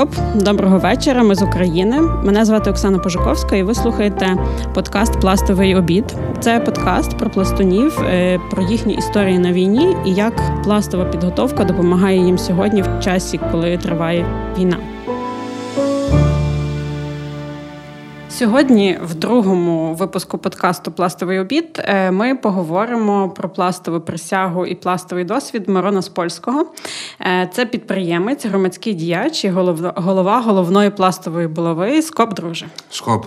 Скоп, доброго вечора. Ми з України. Мене звати Оксана Пожуковська, і ви слухаєте подкаст Пластовий обід. Це подкаст про пластунів, е, про їхні історії на війні і як пластова підготовка допомагає їм сьогодні в часі, коли триває війна. Сьогодні, в другому випуску подкасту Пластовий обід, е, ми поговоримо про пластову присягу і пластовий досвід Мирона Спольського. Е, це підприємець, громадський діяч і голова головної пластової булави Скоп Друже. Скоп.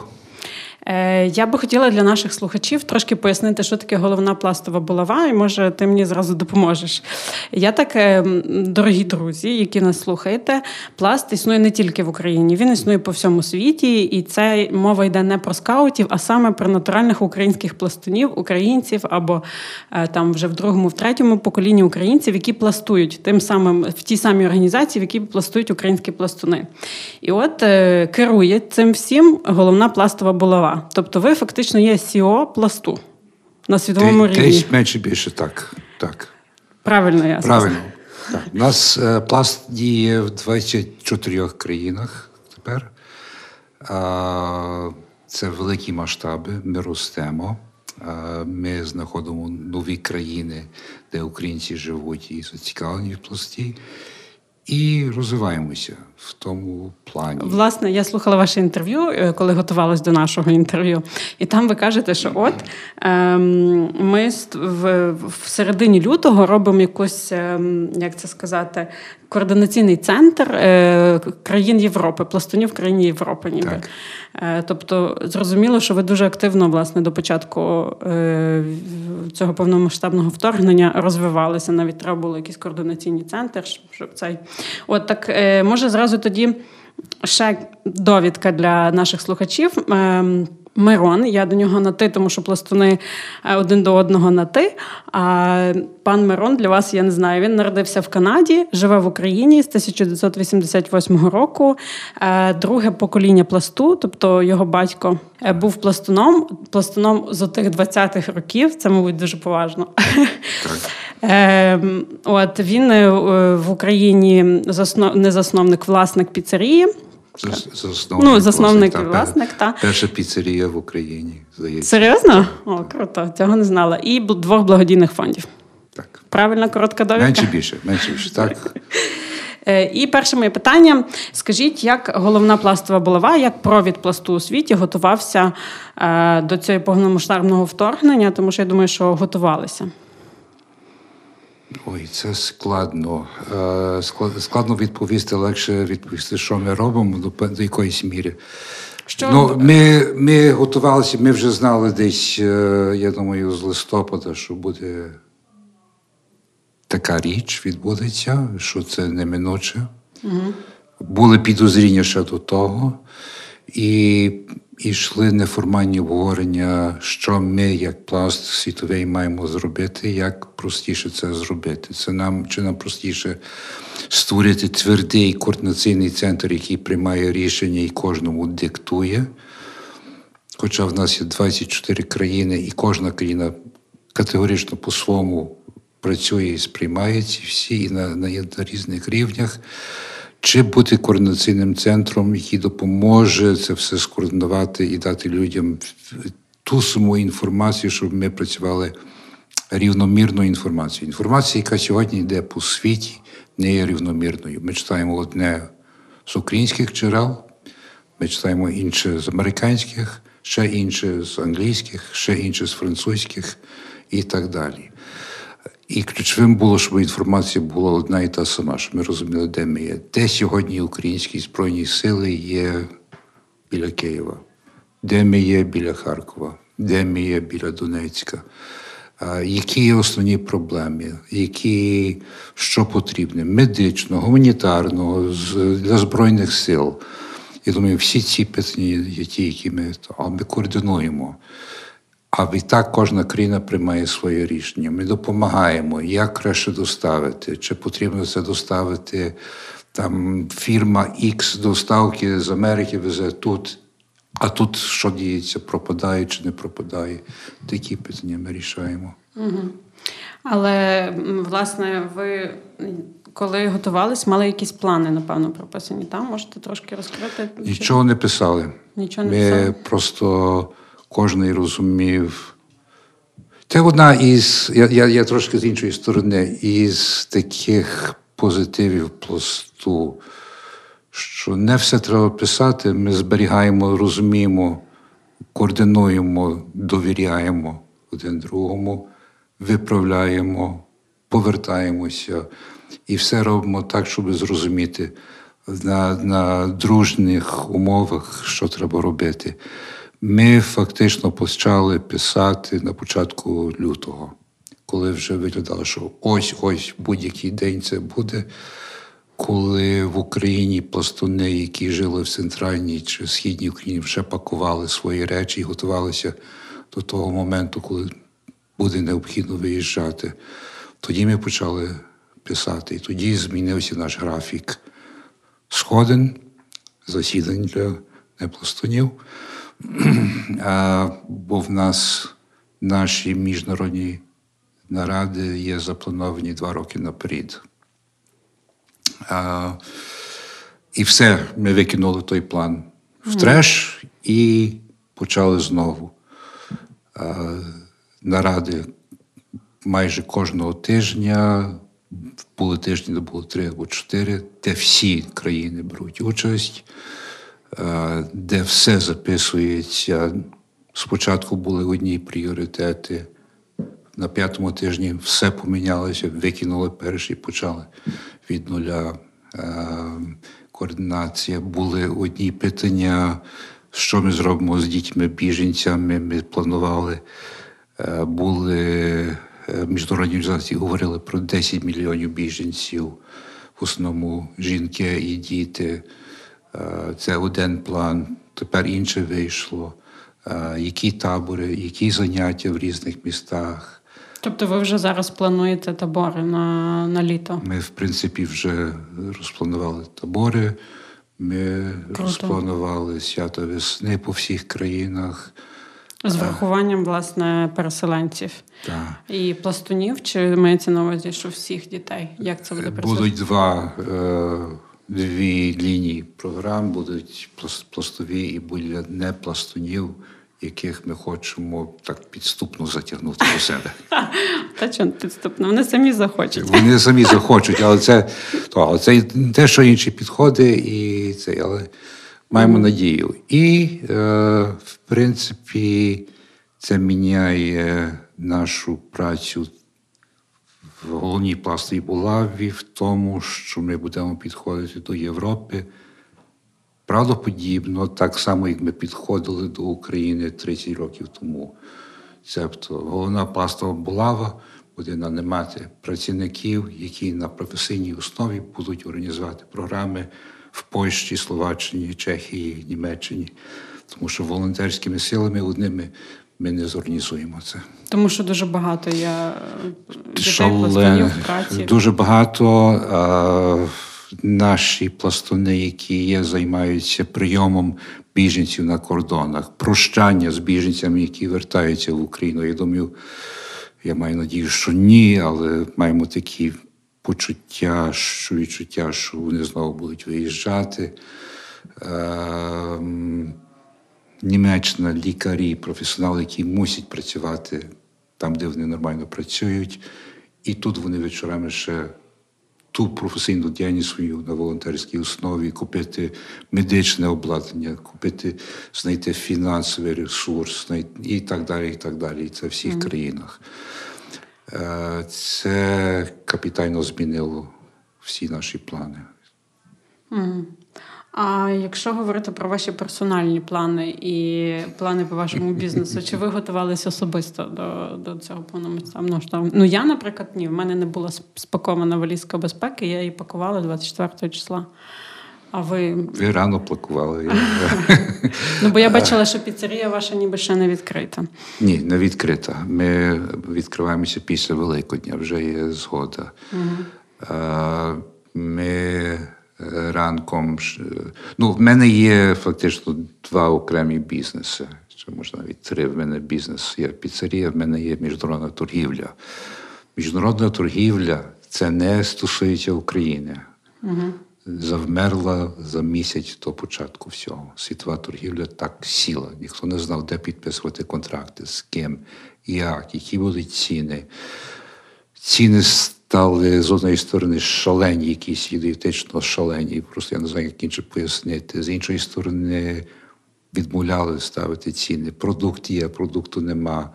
Е, я би хотіла для наших слухачів трошки пояснити, що таке головна пластова булава, і може ти мені зразу допоможеш. Я так, е, дорогі друзі, які нас слухаєте, пласт існує не тільки в Україні, він існує по всьому світі, і це мова йде не про скаутів, а саме про натуральних українських пластунів, українців або е, там вже в другому, в третьому поколінні українців, які пластують тим самим в тій самій організації, в якій пластують українські пластуни. І от керує цим всім головна пластова булава. Тобто ви фактично є Сіо пласту на світовому рівні. Десь менше більше так. так. Правильно я Правильно. Так. У нас е, пласт діє в 24 країнах тепер. Це великі масштаби. Ми ростемо. Ми знаходимо нові країни, де українці живуть і зацікавлені в пласті. І розвиваємося в тому плані. Власне, я слухала ваше інтерв'ю, е, коли готувалась до нашого інтерв'ю, і там ви кажете, що от ем, ми в, в середині лютого робимо якусь, ем, як це сказати, координаційний центр е, країн Європи, пластунів країн Європи, ніби. Так. Е, тобто, зрозуміло, що ви дуже активно власне до початку цього повномасштабного вторгнення розвивалися. Навіть треба було якийсь координаційний центр, щоб цей. От так е, може зразу тоді ще довідка для наших слухачів. Мирон, я до нього на ти, тому що пластуни е, один до одного на ти. А пан Мирон для вас я не знаю. Він народився в Канаді, живе в Україні з 1988 року. Е, друге покоління пласту, тобто його батько е, був пластуном, пластуном з отих 20-х років. Це, мабуть, дуже поважно. Ем, от він в Україні не засновник, власник піцерії. Засновник, ну, засновник власник, власник та. Перша піцерія в Україні, здається. Серйозно? О, круто, цього не знала. І двох благодійних фондів. Так. Правильна коротка довідка? Менше більше, менше більше, так. Е, і перше моє питання: скажіть, як головна пластова булава, як провід пласту у світі готувався е, до цього повномасштабного вторгнення, тому що я думаю, що готувалися. Ой, це складно. Е, складно відповісти, легше відповісти, що ми робимо до, якоїсь міри. Що? Ну, Ми ми готувалися, ми вже знали десь, е, я думаю, з листопада, що буде така річ відбудеться, що це неминуче. Угу. Були підозріння ще до того. І і йшли неформальні обговорення, що ми, як пласт світовий, маємо зробити, як простіше це зробити. Це нам чи нам простіше створити твердий координаційний центр, який приймає рішення і кожному диктує. Хоча в нас є 24 країни, і кожна країна категорично по-своєму працює і сприймає ці всі і на, на, на різних рівнях чи бути координаційним центром, який допоможе це все скоординувати і дати людям ту саму інформацію, щоб ми працювали рівномірною інформацією. Інформація, яка сьогодні йде по світі, не є рівномірною. Ми читаємо одне з українських джерел, ми читаємо інше з американських, ще інше з англійських, ще інше з французьких і так далі. І ключовим було, щоб інформація була одна і та сама, щоб ми розуміли, де ми є. Де сьогодні українські збройні сили є біля Києва, де ми є біля Харкова, де ми є біля Донецька. Які є основні проблеми, які що потрібне, медично, гуманітарного, для Збройних сил. Я думаю, всі ці питання є ті, які ми, ми координуємо. А відтак кожна країна приймає своє рішення. Ми допомагаємо, як краще доставити, чи потрібно це доставити там фірма X доставки з Америки везе тут, а тут що діється, пропадає чи не пропадає. Такі питання ми рішаємо. Угу. Але власне, ви коли готувались, мали якісь плани, напевно, прописані там. Можете трошки розкрити? Нічого не писали. Нічого не Ми писали? просто кожен розумів. Це одна із, я, я, я трошки з іншої сторони, із таких позитивів пласту, що не все треба писати, ми зберігаємо, розуміємо, координуємо, довіряємо один другому, виправляємо, повертаємося і все робимо так, щоб зрозуміти на, на дружніх умовах, що треба робити. Ми фактично почали писати на початку лютого, коли вже виглядало, що ось-ось будь-який день це буде. Коли в Україні пластуни, які жили в центральній чи східній Україні, вже пакували свої речі і готувалися до того моменту, коли буде необхідно виїжджати, тоді ми почали писати. І тоді змінився наш графік сходин, засідань для непластунів. Бо в нас наші міжнародні наради є заплановані два роки наперед. А, і все, ми викинули той план в треш і почали знову. А, наради майже кожного тижня. Були тижні, було три або чотири, де всі країни беруть участь, де все записується. Спочатку були одні пріоритети. На п'ятому тижні все помінялося, викинули перший, почали від нуля. Е, Координація. Були одні питання, що ми зробимо з дітьми-біженцями. Ми планували. Е, Були міжнародні організації говорили про 10 мільйонів біженців, в основному жінки і діти. Це один план. Тепер інше вийшло. Які табори, які заняття в різних містах. Тобто ви вже зараз плануєте табори на, на літо? Ми, в принципі, вже розпланували табори. Ми Круто. розпланували свято весни по всіх країнах. З врахуванням, власне, переселенців Так. і пластунів, чи мається на увазі, що всіх дітей? Як це буде працювати? Будуть два, е, дві лінії програм, будуть плас- пластові і будуть не пластунів, яких ми хочемо так підступно затягнути до себе. Та чого підступно? Вони самі захочуть. Вони самі захочуть, але це, то, але це те, що інші підходи, і це, але маємо надію. І, е, в принципі, це міняє нашу працю в головній пластовій булаві в тому, що ми будемо підходити до Європи правдоподібно, так само, як ми підходили до України 30 років тому. Тобто головна пластова булава буде нанимати працівників, які на професійній основі будуть організувати програми в Польщі, Словаччині, Чехії, Німеччині. Тому що волонтерськими силами одними ми не зорганізуємо це. Тому що дуже багато є е, в праці. Дуже багато а, наші пластуни, які є, займаються прийомом біженців на кордонах, прощання з біженцями, які вертаються в Україну. Я думаю, я маю надію, що ні, але маємо такі почуття, що відчуття, що вони знову будуть виїжджати. Ем, Німеччина, лікарі, професіонали, які мусять працювати там, де вони нормально працюють. І тут вони вечорами ще ту професійну діяльність свою на волонтерській основі, купити медичне обладнання, купити, знайти фінансовий ресурс і так далі. І так далі. І це в всіх країнах. Е, Це капітально змінило всі наші плани. А якщо говорити про ваші персональні плани і плани по вашому бізнесу, чи ви готувалися особисто до, до цього повномасштабного штабу? Ну я, наприклад, ні. В мене не була спакована валізка безпеки, я її пакувала 24 числа. А ви Ви рано плакували. ну бо я бачила, що піцерія ваша ніби ще не відкрита. Ні, не відкрита. Ми відкриваємося після Великодня, вже є згода. Ми ранком. Ну, в мене є фактично два окремі бізнеси. Чи можна навіть три. В мене бізнес є піцерія, в мене є міжнародна торгівля. міжнародна торгівля це не стосується України. Угу. Завмерла за місяць до початку всього. Світова торгівля так сіла. Ніхто не знав, де підписувати контракти, з ким, як, які будуть ціни. Ціни стали з однієї сторони шалені, якісь ідеотично шалені. Просто я не знаю, як інше пояснити. З іншої сторони, відмовляли ставити ціни. Продукт є, продукту нема.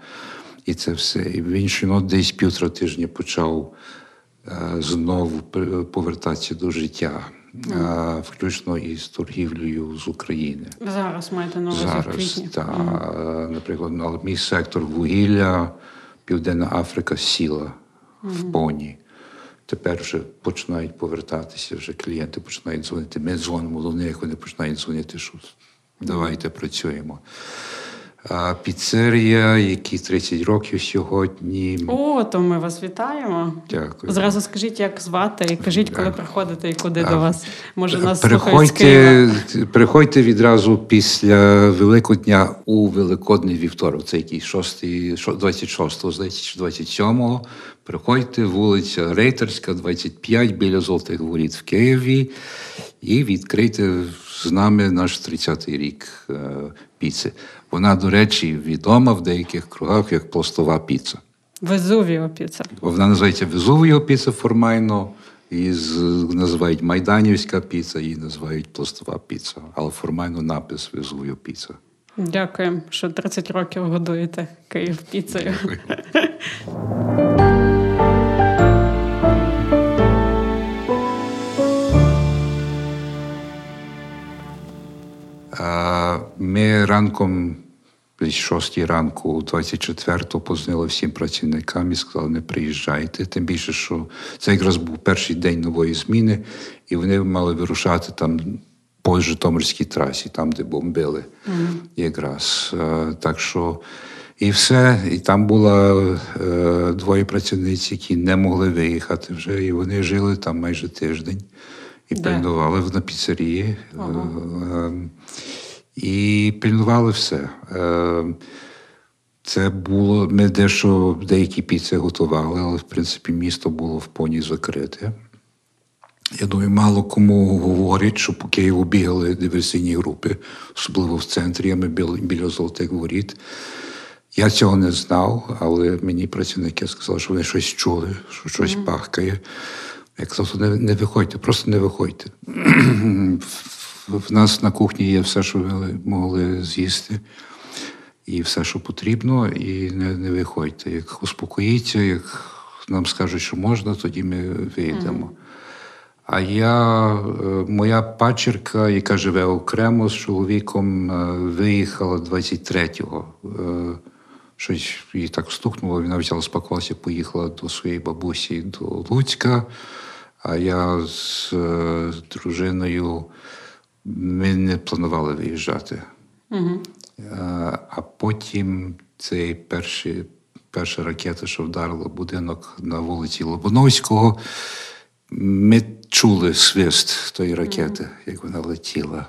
І це все. І він ще ну, десь півтора тижня почав е, знову повертатися до життя, mm. включно із торгівлею з України. Зараз маєте на увазі Зараз, так. Mm. Наприклад, мій сектор вугілля, Південна Африка сіла mm. в поні. Тепер вже починають повертатися, вже клієнти починають дзвонити. Ми дзвонимо до них, вони починають дзвонити, що давайте працюємо. А Піцерія, які 30 років сьогодні. О, то ми вас вітаємо. Дякую. Зразу скажіть, як звати, і кажіть, коли приходите і куди а, до вас. Може, нас приходьте, приходьте відразу після Великого дня у Великодний вівторок. Це який 6, 26, здається, 27-го. Приходьте, вулиця Рейтерська, 25 біля Золотих Воріт в Києві, і відкрийте з нами наш 30-й рік е, піци. Вона, до речі, відома в деяких кругах як пластова піца. Везувіо піца. Вона називається Везувіо піца формально. Її називають Майданівська піца, її називають пластова піца, але формально напис Везувіо піца. Дякую, що 30 років годуєте Київ піцею. Ми ранком, з 6 ранку, 24-го, позвонили всім працівникам і сказали, не приїжджайте. Тим більше, що це якраз був перший день нової зміни, і вони мали вирушати там по Житомирській трасі, там, де бомбили mm-hmm. якраз. Так що. І все, і там було е, двоє працівниць, які не могли виїхати вже, і вони жили там майже тиждень і пильнували на піцерії. Ага. Е, і пильнували все. Е, це було, ми дещо деякі піци готували, але в принципі місто було в поні закрите. Я думаю, мало кому говорять, що по Києву бігали диверсійні групи, особливо в центрі, а ми біля, біля Золотих Воріт. Я цього не знав, але мені працівники сказали, що вони щось чули, що щось mm-hmm. пахкає. Я казав, не, не виходьте, просто не виходьте. В нас на кухні є все, що ви могли з'їсти, і все, що потрібно, і не не виходьте. Як успокоїться, як нам скажуть, що можна, тоді ми вийдемо. Mm. А я, е, моя пачерка, яка живе окремо з чоловіком, е, виїхала 23-го. Е, щось їй так стукнуло, вона взяла спакувалася, поїхала до своєї бабусі до Луцька. А я з дружиною ми не планували виїжджати. Угу. А потім цей перший, перша ракета, що вдарила будинок на вулиці Лобановського, ми чули свист тої ракети, як вона летіла.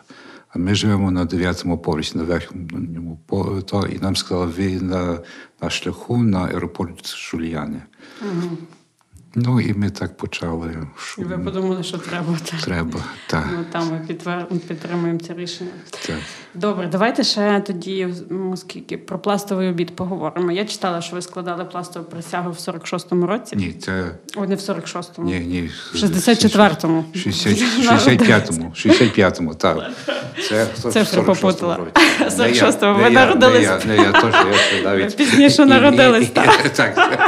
А ми живемо на дев'ятому поверсі, на верхньому то, і нам сказали, ви на на шляху на аеропорт Жульяни. Угу. Ну і ми так почали. Що... І ви подумали, що треба. Так. Треба, так. Ну, Там ми підтвер... підтримуємо це рішення. Так. Добре, давайте ще тоді оскільки про пластовий обід поговоримо. Я читала, що ви складали пластову присягу в 46-му році. Ні, це... О, не в 46-му. Ні, ні. В 64-му. 65-му, 65-му, так. Це Цифри попутала. 46-му. Ви народились. Не я, теж, я навіть... Пізніше народились, так. Так.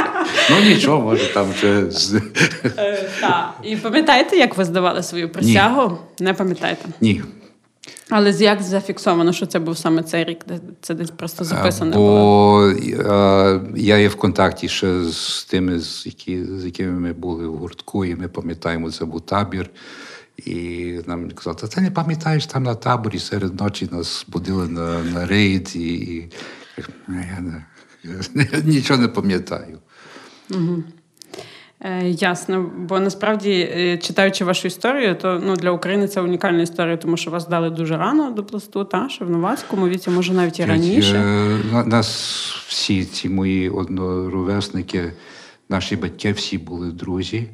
Ну нічого, може, там вже так. І пам'ятаєте, як ви здавали свою присягу? Ні. Не пам'ятаєте? Ні. Але як зафіксовано, що це був саме цей рік, де це десь просто записано? Бо було? я є в контакті ще з тими, з, які, з якими ми були в гуртку, і ми пам'ятаємо, це був табір. І нам казали, та ти не пам'ятаєш там на таборі серед ночі нас будили на на рейд, і, і я, не, я нічого не пам'ятаю. Угу. Е, ясно, бо насправді, е, читаючи вашу історію, то ну для України це унікальна історія, тому що вас дали дуже рано до пласту, та що в новацькому віці, може навіть і раніше. Нас всі ці мої одноровесники Наші батьки всі були друзі,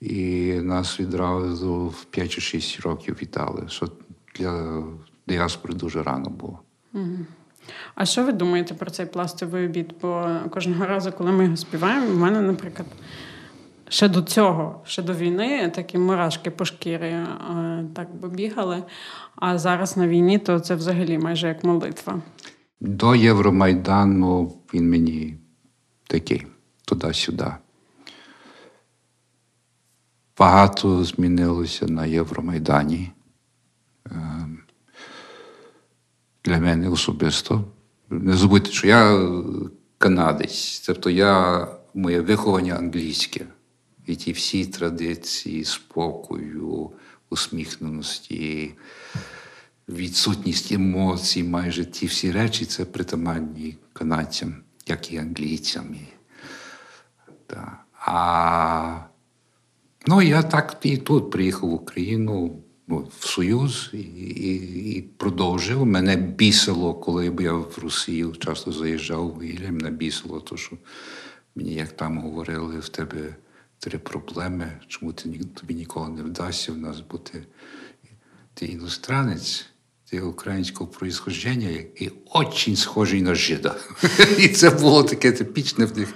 і нас відразу в 5 чи 6 років вітали, що для діаспори дуже рано було. А що ви думаєте про цей пластовий обід? Бо кожного разу, коли ми його співаємо, в мене, наприклад, ще до цього, ще до війни, такі мурашки по шкірі е, так би бігали. А зараз на війні то це взагалі майже як молитва. До Євромайдану він мені такий туди-сюди. Багато змінилося на Євромайдані. Ем, Для мене особисто. Не забудьте, що я канадець, тобто я, моє виховання англійське. І ті всі традиції спокою, усміхненості, відсутність емоцій, майже ті всі речі це притаманні канадцям, як і англійцям. І, та. А ну, я так і тут приїхав в Україну, ну, в Союз і, і, і продовжив. Мене бісило, коли я в Росію часто заїжджав в Ілля, мене бісило, то, що мені, як там говорили, в тебе три проблеми, чому ти тобі ніколи не вдасться в нас бути. Ти іностранець, ти українського происхождення і очень схожий на жида. І це було таке типічне в них.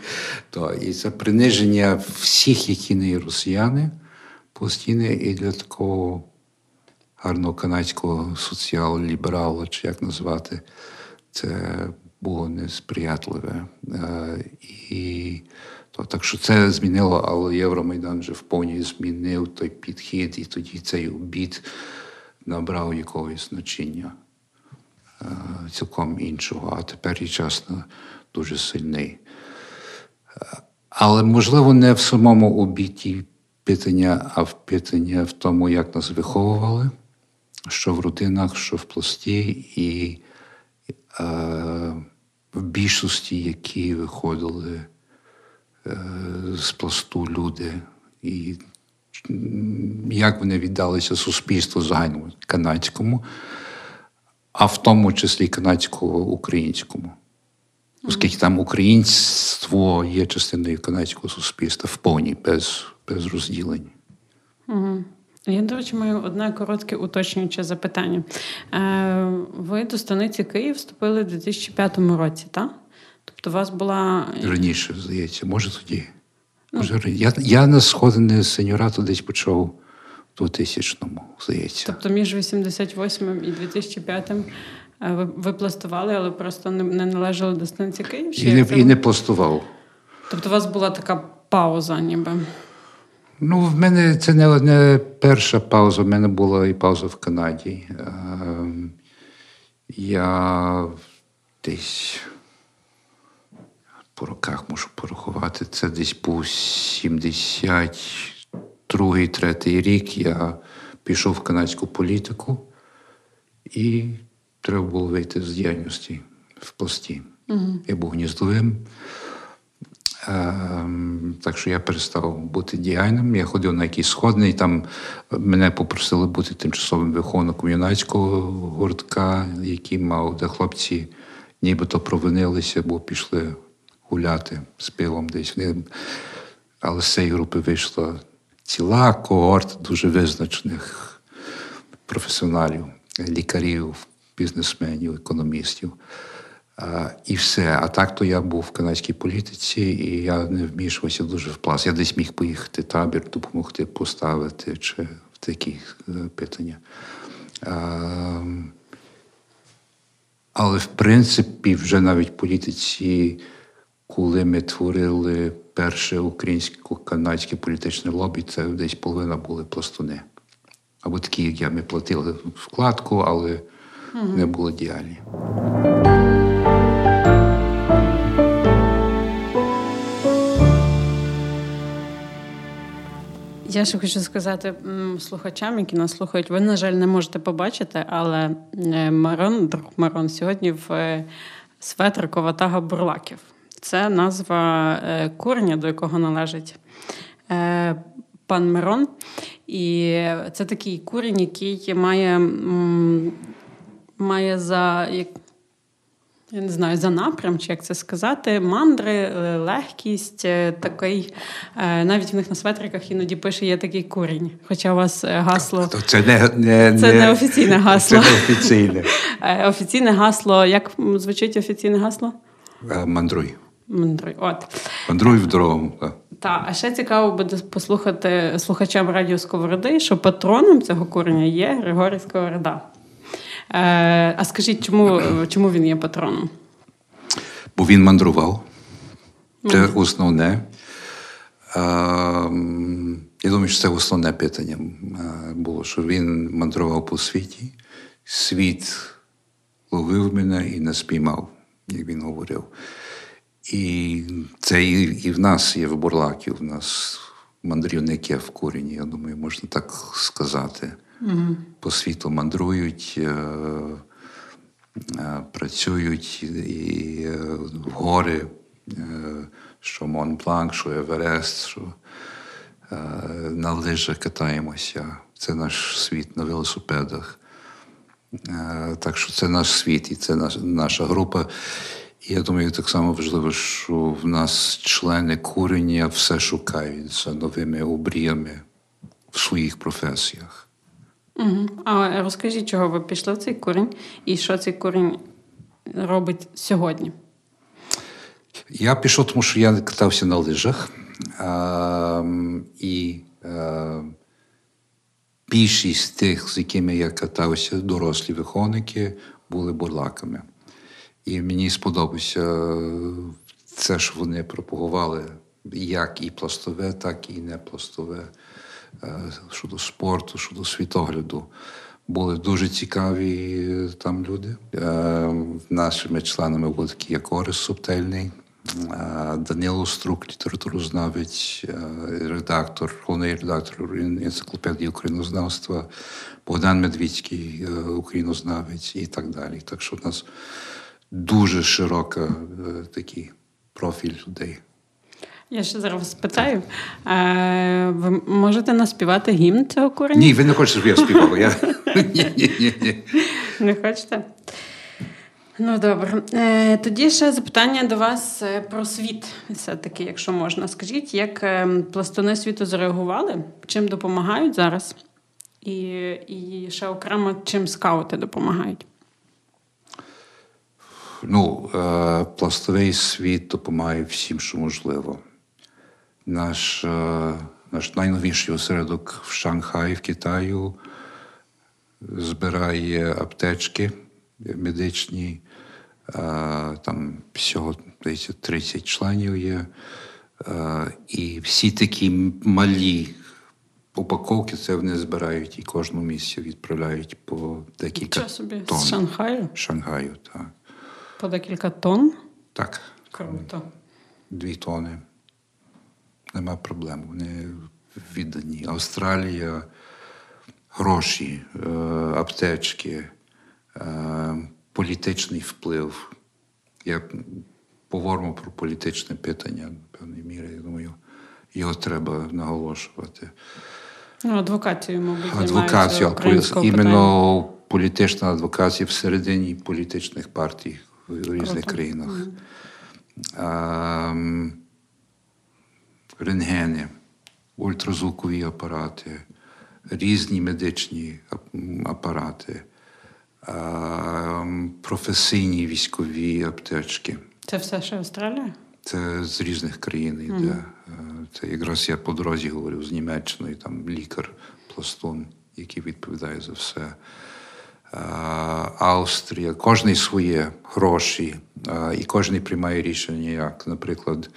То, і це приниження всіх, які не є росіяни, постійне, і для такого гарного канадського соціал-ліберала, чи як назвати, це було несприятливе. Е, І, так що це змінило, але Євромайдан вже в повній змінив той підхід, і тоді цей обід набрав якогось значення е, цілком іншого, а тепер і чесно дуже сильний. Але можливо не в самому обіді питання, а в питання в тому, як нас виховували, що в родинах, що в пласті, і е, в більшості, які виходили е, з пласту люди, і як вони віддалися суспільству загальному канадському, а в тому числі канадсько-українському. Оскільки там українство є частиною канадського суспільства в повній, без, без розділень. Я, до речі, маю одне коротке уточнююче запитання. Е, ви до станиці Київ вступили в 2005 році, так? Тобто у вас була. Раніше, здається, може тоді. Може, ра- я, я на сходини сеньорату десь почав в 2000-му, здається. Тобто між 88 і 2005 е, ви, ви пластували, але просто не, не належали до станиці Київ? І не, це і не пластував. Тобто у вас була така пауза, ніби. Ну, в мене це не, не перша пауза, в мене була і пауза в Канаді. Ем, Я десь по роках можу порахувати. Це десь був 72-й, 3 рік. Я пішов в канадську політику і треба було вийти з діяльності в пласті. Я був гніздовим. Ем, так що я перестав бути діяльним. Я ходив на якісь сходни, і там мене попросили бути тимчасовим виховником юнацького гуртка, який мав, де хлопці нібито провинилися, бо пішли гуляти з пивом десь. Але з цієї групи вийшла ціла когорта дуже визначених професіоналів, лікарів, бізнесменів, економістів. І все. А так то я був в канадській політиці, і я не вмішувався дуже в пласт. Я десь міг поїхати табір, допомогти поставити чи в такі е, питання. Але в принципі, вже навіть в політиці, коли ми творили перше українсько-канадське політичне лобі, це десь половина були пластуни. Або такі, як я, ми платили вкладку, але не були діяльні. Я ще хочу сказати слухачам, які нас слухають, ви, на жаль, не можете побачити, але е, Марон, друг Марон, сьогодні в е, светрику Ватага Бурлаків. Це назва е, курня, до якого належить е, пан Мирон. І це такий курінь, який має, має за. Я не знаю, за напрям, чи як це сказати, мандри, е, легкість, такий. Навіть в них на светриках іноді пише є такий курінь. Хоча у вас гасло. Це не, не, Це не офіційне гасло. Це не офіційне. Офіційне гасло. Як звучить офіційне гасло? Е, Мандруй. От. Мандруй в дорогу. Так. Та, а ще цікаво буде послухати слухачам радіо Сковороди, що патроном цього куреня є Григорій Сковорода. Е, а скажіть, чому, чому він є патроном? Бо він мандрував. Це основне. Ем, Я думаю, що це основне питання е, було, що він мандрував по світі. Світ ловив мене і не спіймав, як він говорив. І це і, і в нас є в Бурлаків, в нас мандрівники в корені, я думаю, можна так сказати. По світу мандрують, е, е, працюють і е, в гори, що Монбланк, що Еверест, що на лижах катаємося. Це наш світ на велосипедах. Так що це наш світ і це наш, наша група. Я думаю, так само важливо, що в нас члени курення все шукають за новими обріями в своїх професіях. Угу. А розкажіть, чого ви пішли в цей курінь і що цей курінь робить сьогодні? Я пішов, тому що я катався на лижах. А, і а, більшість тих, з якими я катався, дорослі виховники, були бурлаками. І мені сподобалося це, що вони пропагували як і пластове, так і не пластове е, щодо спорту, щодо світогляду. Були дуже цікаві там люди. Е, Нашими членами були такі, як Субтельний, е, Данило Струк, літературознавець, редактор, головний редактор енциклопедії українознавства, Богдан Медвідський, е, українознавець і так далі. Так що в нас дуже широка е, такий профіль людей. Я ще зараз спитаю. Е, ви можете наспівати гімн цього куреня? Ні, ви не хочете, щоб я співав. Я... Ні, ні, ні, ні. Не хочете? Ну, добре. Е, тоді ще запитання до вас про світ, все-таки, якщо можна. Скажіть, як пластуни світу зреагували, чим допомагають зараз? І, і ще окремо, чим скаути допомагають? Ну, е, пластовий світ допомагає всім, що можливо. Наш, е, наш найновіший осередок в Шанхаї, в Китаю, збирає аптечки медичні. Е, там всього здається, 30 членів є. І всі такі малі упаковки це вони збирають і кожну місці відправляють по декілька Що собі тонн. з Шанхаю? Шанхаю, так. По декілька тонн? Так, Круто. дві тони. Нема проблем. Вони віддані. Австралія, гроші, е, аптечки, е, політичний вплив. Я поговоримо про політичне питання, в певній мірі. Я думаю, його треба наголошувати. Ну, адвокацію, мабуть, питання. іменно політична адвокація всередині політичних партій в різних Круто. країнах. Ем, рентгени, ультразвукові апарати, різні медичні апарати, ем, професійні військові аптечки. Це все ще Австралія? Це з різних країн йде. Е, Це якраз я по дорозі говорив з Німеччиною, там лікар, пластун, який відповідає за все. Австрія, кожний своє гроші, і кожен приймає рішення, як, наприклад,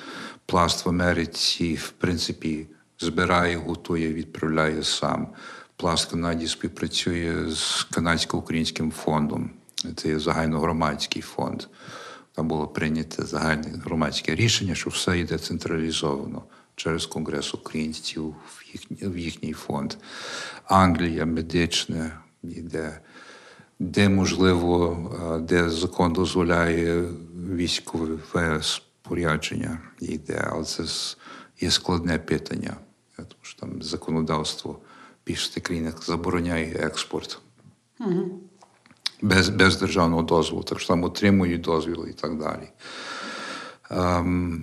пласт в Америці, в принципі, збирає, готує, відправляє сам. Пласт Канаді співпрацює з канадсько-українським фондом. Це є загальногромадський фонд. Там було прийнято загальне громадське рішення, що все йде централізовано через Конгрес українців в їхній, в їхній фонд. Англія медичне йде, де можливо, де закон дозволяє військове спорядження йде, але це є складне питання, тому що там законодавство в більшості країнах забороняє експорт без без державного дозволу, так що там отримують дозвіл і так далі. Um,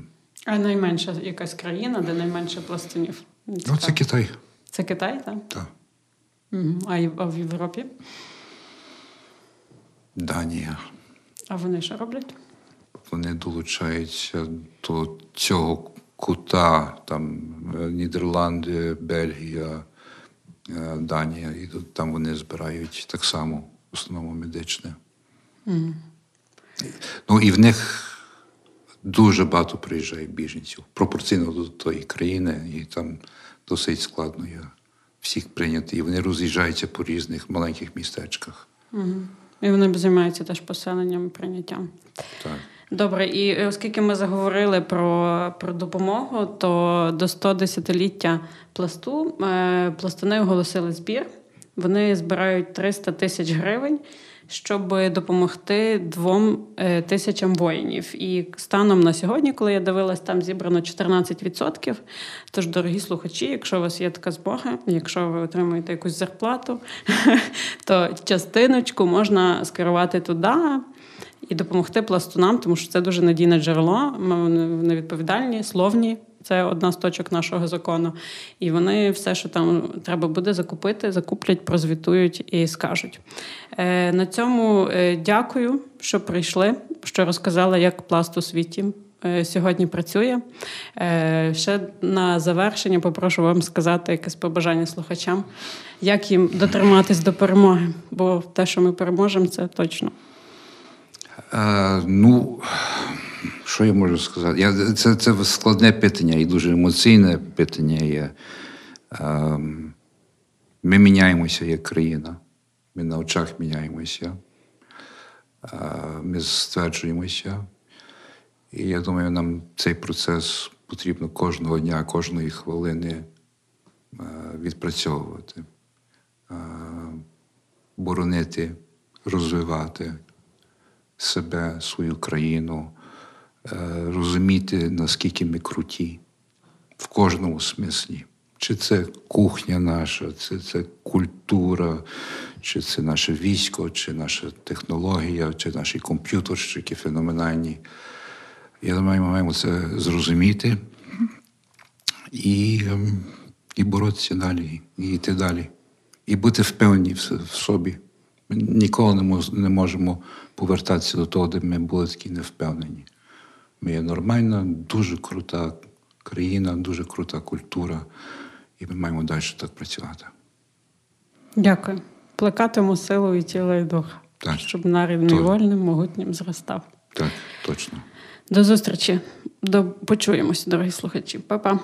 а найменша якась країна, де найменше пластунів? Ну, Це Китай. Це Китай, так? Так. Угу. А в Європі? Данія. А вони що роблять? Вони долучаються до цього кута, там е, Нідерланди, Бельгія, е, Данія, і там вони збирають так само в основному медичне. Mm. Ну і в них дуже багато приїжджає біженців пропорційно до тої країни, і там досить складно є всіх прийняти. І вони роз'їжджаються по різних маленьких містечках. Mm. І вони займаються теж поселенням і прийняттям. Так. Добре, і оскільки ми заговорили про про допомогу, то до 110-ліття пласту е, пластуни оголосили збір. Вони збирають 300 тисяч гривень, щоб допомогти двом е, тисячам воїнів. І станом на сьогодні, коли я дивилась, там зібрано 14%. Тож, дорогі слухачі, якщо у вас є така змога, якщо ви отримуєте якусь зарплату, то частиночку можна скерувати туди і допомогти пластунам, тому що це дуже надійне джерело. Вони відповідальні, словні. Це одна з точок нашого закону. І вони все, що там треба буде закупити, закуплять, прозвітують і скажуть. Е, на цьому е, дякую, що прийшли, що розказали, як пласт у світі. Е, сьогодні працює. Ще на завершення попрошу вам сказати якесь побажання слухачам, як їм дотриматись до перемоги, бо те, що ми переможемо, це точно. Е, ну, що я можу сказати? Я, Це це складне питання і дуже емоційне питання є. Е, ми міняємося як країна. Ми на очах міняємося. Е, ми стверджуємося. І я думаю, нам цей процес потрібно кожного дня, кожної хвилини е, відпрацьовувати, е, боронити, розвивати себе, свою країну, розуміти, наскільки ми круті в кожному смислі. Чи це кухня наша, чи це культура, чи це наше військо, чи наша технологія, чи наші комп'ютерщики феноменальні. Я думаю, ми маємо це зрозуміти і ем, і боротися далі, і йти далі, і бути впевнені в собі. Ми ніколи не можемо повертатися до того, де ми були такі невпевнені. Ми є нормальна, дуже крута країна, дуже крута культура, і ми маємо далі так працювати. Дякую. Плекатиму силу і тіла і духа, так. щоб нарід вольним, могутнім зростав. Так, точно. До зустрічі. До почуємося, дорогі слухачі. Па-па.